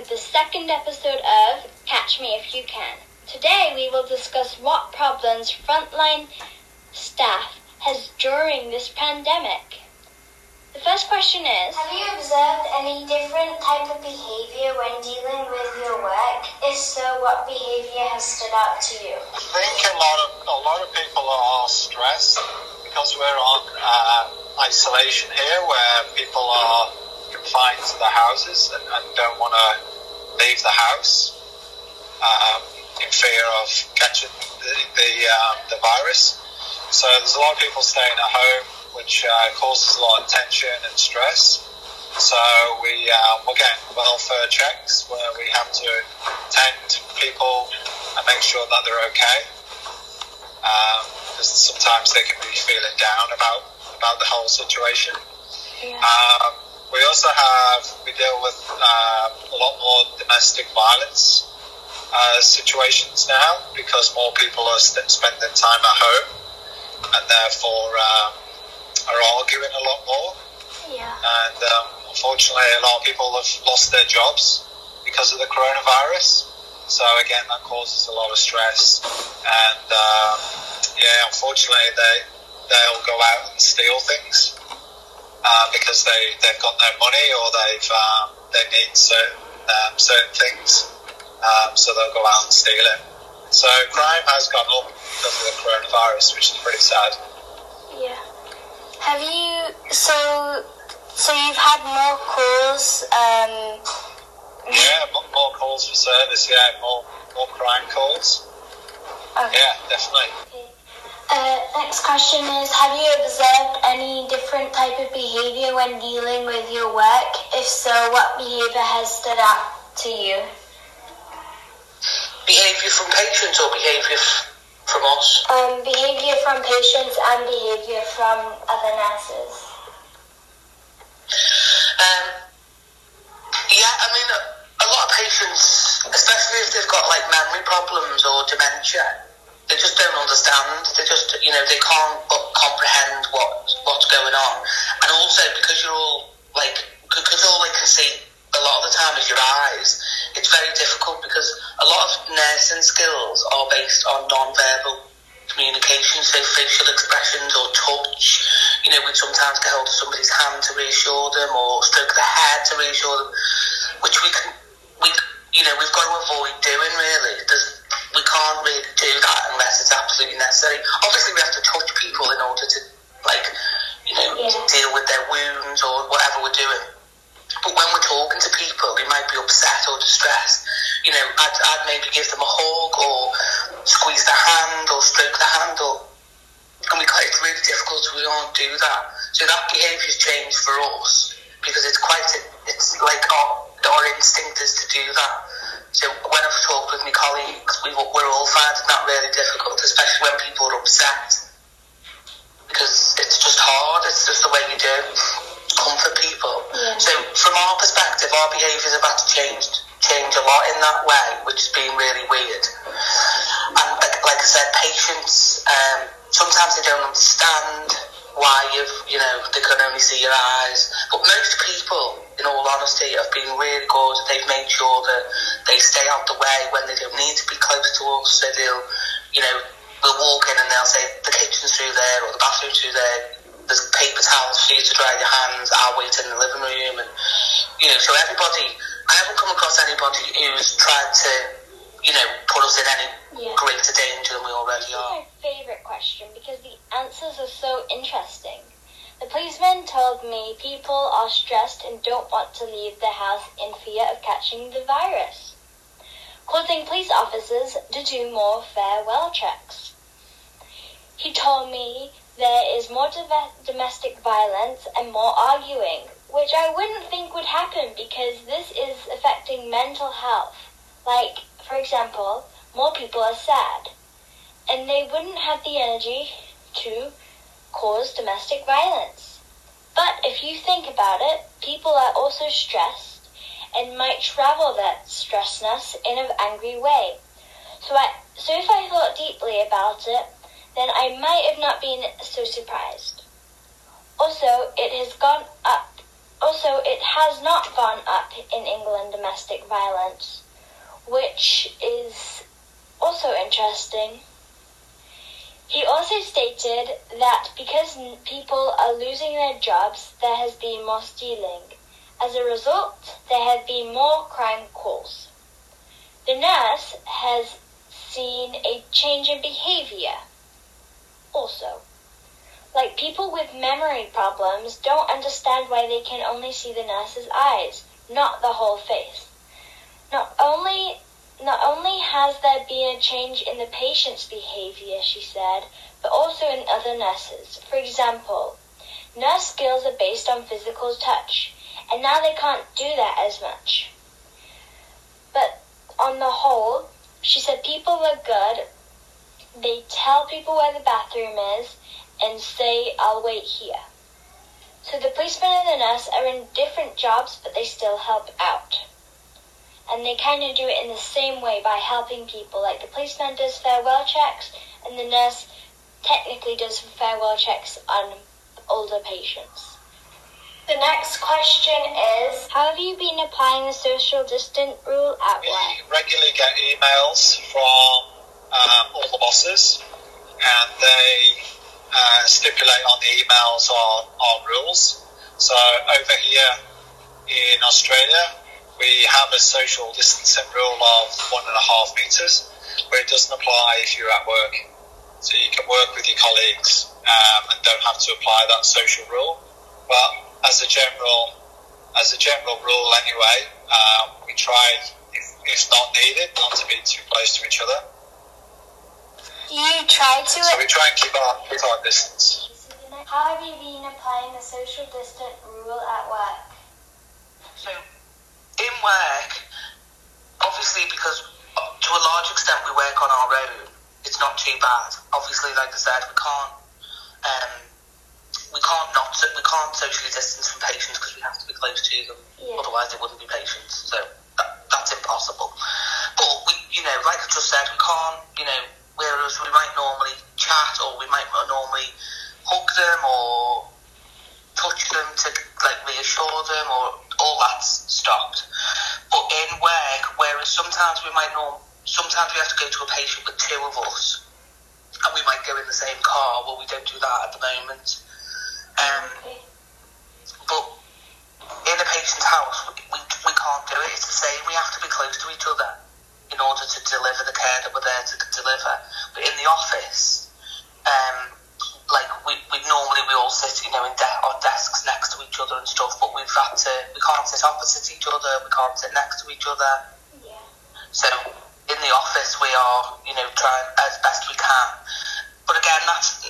with the second episode of Catch Me If You Can. Today we will discuss what problems frontline staff has during this pandemic. The first question is Have you observed any different type of behavior when dealing with your work? If so, what behavior has stood out to you? I think a lot of a lot of people are stressed because we're on uh, isolation here, where people are confined to their houses and, and don't want to leave the house um, in fear of catching the the, um, the virus. So there's a lot of people staying at home, which uh, causes a lot of tension and stress. So we um, we're getting welfare checks where we have to tend people and make sure that they're okay. Because sometimes they can be feeling down about about the whole situation. Um, we also have we deal with uh, a lot more domestic violence uh, situations now because more people are st- spending time at home and therefore um, are arguing a lot more. Yeah. And um, unfortunately, a lot of people have lost their jobs because of the coronavirus. So again, that causes a lot of stress. And um, yeah, unfortunately, they they'll go out and steal things uh, because they they've got no money or they've um, they need certain um, certain things. Um, so they'll go out and steal it. So crime has gone up because of the coronavirus, which is pretty sad. Yeah. Have you so so you've had more calls? Um, Yeah, more, more calls for service. Yeah, more more crime calls. okay. Yeah, definitely. Uh, next question is: Have you observed any different type of behavior when dealing with your work? If so, what behavior has stood out to you? behaviour from patients or behaviour f- from us? Um, behavior from patients and behavior from other nurses. Um, yeah, I mean, a, a lot of patients, especially if they've got like memory problems or dementia, they just don't understand. They just, you know, they can't comprehend what what's going on. And also because you're all like, because all they can see a lot of the time is your eyes. It's very difficult because a lot of nursing skills are based on non-verbal communication, so facial expressions or touch. You know, we'd sometimes get hold of somebody's hand to reassure them or stroke the head to reassure them, which we can, we, you know, we've got to avoid doing really. There's, we can't really do that unless it's absolutely necessary. Obviously, we have to touch people in order to, like, you know, Yeah. deal with their wounds or whatever we're doing. But when we're talking to people who might be upset or distressed, you know, I'd, I'd maybe give them a hug or squeeze their hand or stroke their hand or and we it's really difficult. We can't do that. So that behaviour's changed for us because it's quite. A, it's like our our instinct is to do that. So when I've talked with my colleagues, we, we're all finding that really difficult, especially when people are upset because it's just hard. It's just the way we do. Comfort people. Yeah. So from our perspective, our behaviours have had to change change a lot in that way, which has been really weird. And like, like I said, patients um, sometimes they don't understand why you've you know they can only see your eyes. But most people, in all honesty, have been really good. They've made sure that they stay out the way when they don't need to be close to us. So they'll you know they'll walk in and they'll say the kitchen's through there or the bathroom's through there. There's paper towels for you to dry your hands. I'll wait in the living room, and you know. So everybody, I haven't come across anybody who's tried to, you know, put us in any Yeah. greater danger than we already This is are. my favorite question because the answers are so interesting. The policeman told me people are stressed and don't want to leave the house in fear of catching the virus, causing police officers to do more farewell checks. He told me there is more domestic violence and more arguing, which I wouldn't think would happen because this is affecting mental health. Like, for example, more people are sad and they wouldn't have the energy to cause domestic violence. But if you think about it, people are also stressed and might travel that stressness in an angry way. So I so if I thought deeply about it, then I might have not been so surprised. Also, it has gone up also, it has not gone up in England domestic violence, which is also interesting. He also stated that because people are losing their jobs, there has been more stealing. As a result, there have been more crime calls. The nurse has seen a change in behavior. Also, like people with memory problems don't understand why they can only see the nurse's eyes, not the whole face. Not only not only has there been a change in the patient's behavior, she said, but also in other nurses. For example, nurse skills are based on physical touch, and now they can't do that as much. But on the whole, she said people are good. They tell people where the bathroom is and say, I'll wait here. So the policeman and the nurse are in different jobs, but they still help out. And they kind of do it in the same way by helping people. Like the policeman does farewell checks, and the nurse technically does farewell checks on older patients. The next question is How have you been applying the social distant rule at We work? We regularly get emails from um, all the bosses, and they uh, stipulate on the emails on, on rules. So over here in Australia, we have a social distancing rule of one and a half meters, but it doesn't apply if you're at work. So you can work with your colleagues um, and don't have to apply that social rule. But as a general, as a general rule anyway, um, we try, if, if not needed, not to be too close to each other. you try to So we try and keep our, keep our distance. How have you been applying the social distant rule at work? So, in work, obviously, because uh, to a large extent we work on our own, it's not too bad. Obviously, like I said, we can't, um, we can't not, we can't socially distance from patients because we have to be close to them. Yeah. Otherwise, they wouldn't be patients. So that, that's impossible. But we, you know, like I just said, we can't, you know, whereas we might normally chat or we might normally hug them or touch them to like reassure them or all that's stopped. But in work, whereas sometimes we might know, sometimes we have to go to a patient with two of us, and we might go in the same car. Well, we don't do that at the moment. Um, but in a patient's house, we, we, we can't do it. It's the same. We have to be close to each other in order to deliver the care that we're there to deliver. But in the office, um, like we, we normally we all sit, you know, in de- on desks next to each other and stuff. But we've had to, we can't sit opposite each other. We can't sit next to each other. Yeah. So in the office, we are, you know, trying as best we can. But again, that's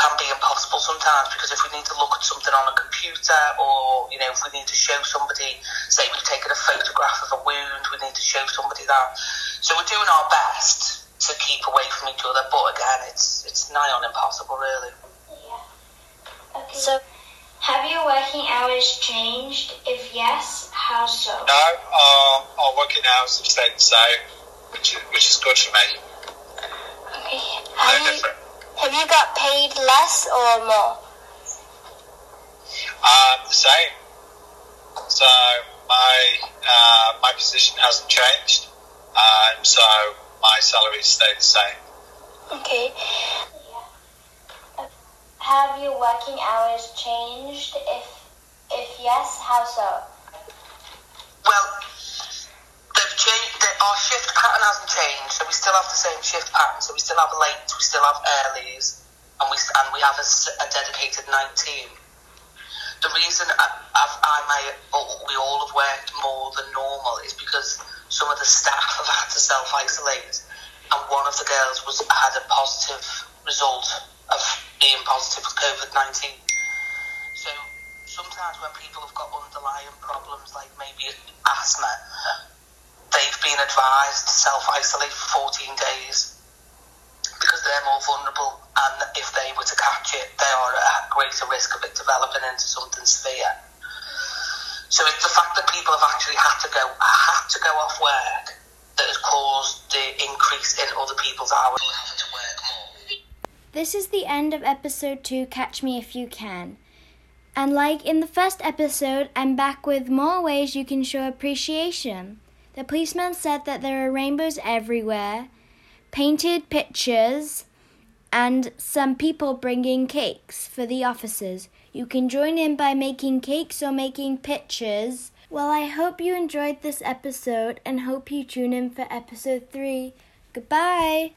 can be impossible sometimes because if we need to look at something on a computer, or you know, if we need to show somebody, say we've taken a photograph of a wound, we need to show somebody that. So we're doing our best to keep away from each other. But again, it's it's nigh on impossible, really. Yeah. Okay. So, have your working hours changed? If yes, how so? No, our, our working hours have stayed the same, which is, which is good for me. Okay. No Have you different. Have you got paid less or more? Um, the same. So my uh, my position hasn't changed, um, so my salary stayed the same. Okay. Have your working hours changed? If if yes, how so? Well, they've changed. The, our shift pattern hasn't changed, so we still have the same shift pattern. So we still have late, we still have earlies, and we and we have a dedicated night team. The reason I, I've, I may, we all have worked more than normal is because some of the staff have had to self isolate, and one of the girls was had a positive result of being positive with COVID nineteen. So sometimes when people have got underlying problems like maybe asthma, they've been advised to self isolate for 14 days because they're more vulnerable and if they were to catch it, they are at greater risk of it developing into something severe. So it's the fact that people have actually had to go had to go off work that has caused the increase in other people's hours having to work more. This is the end of episode 2 Catch Me If You Can. And like in the first episode, I'm back with more ways you can show appreciation. The policeman said that there are rainbows everywhere, painted pictures, and some people bringing cakes for the officers. You can join in by making cakes or making pictures. Well, I hope you enjoyed this episode and hope you tune in for episode 3. Goodbye!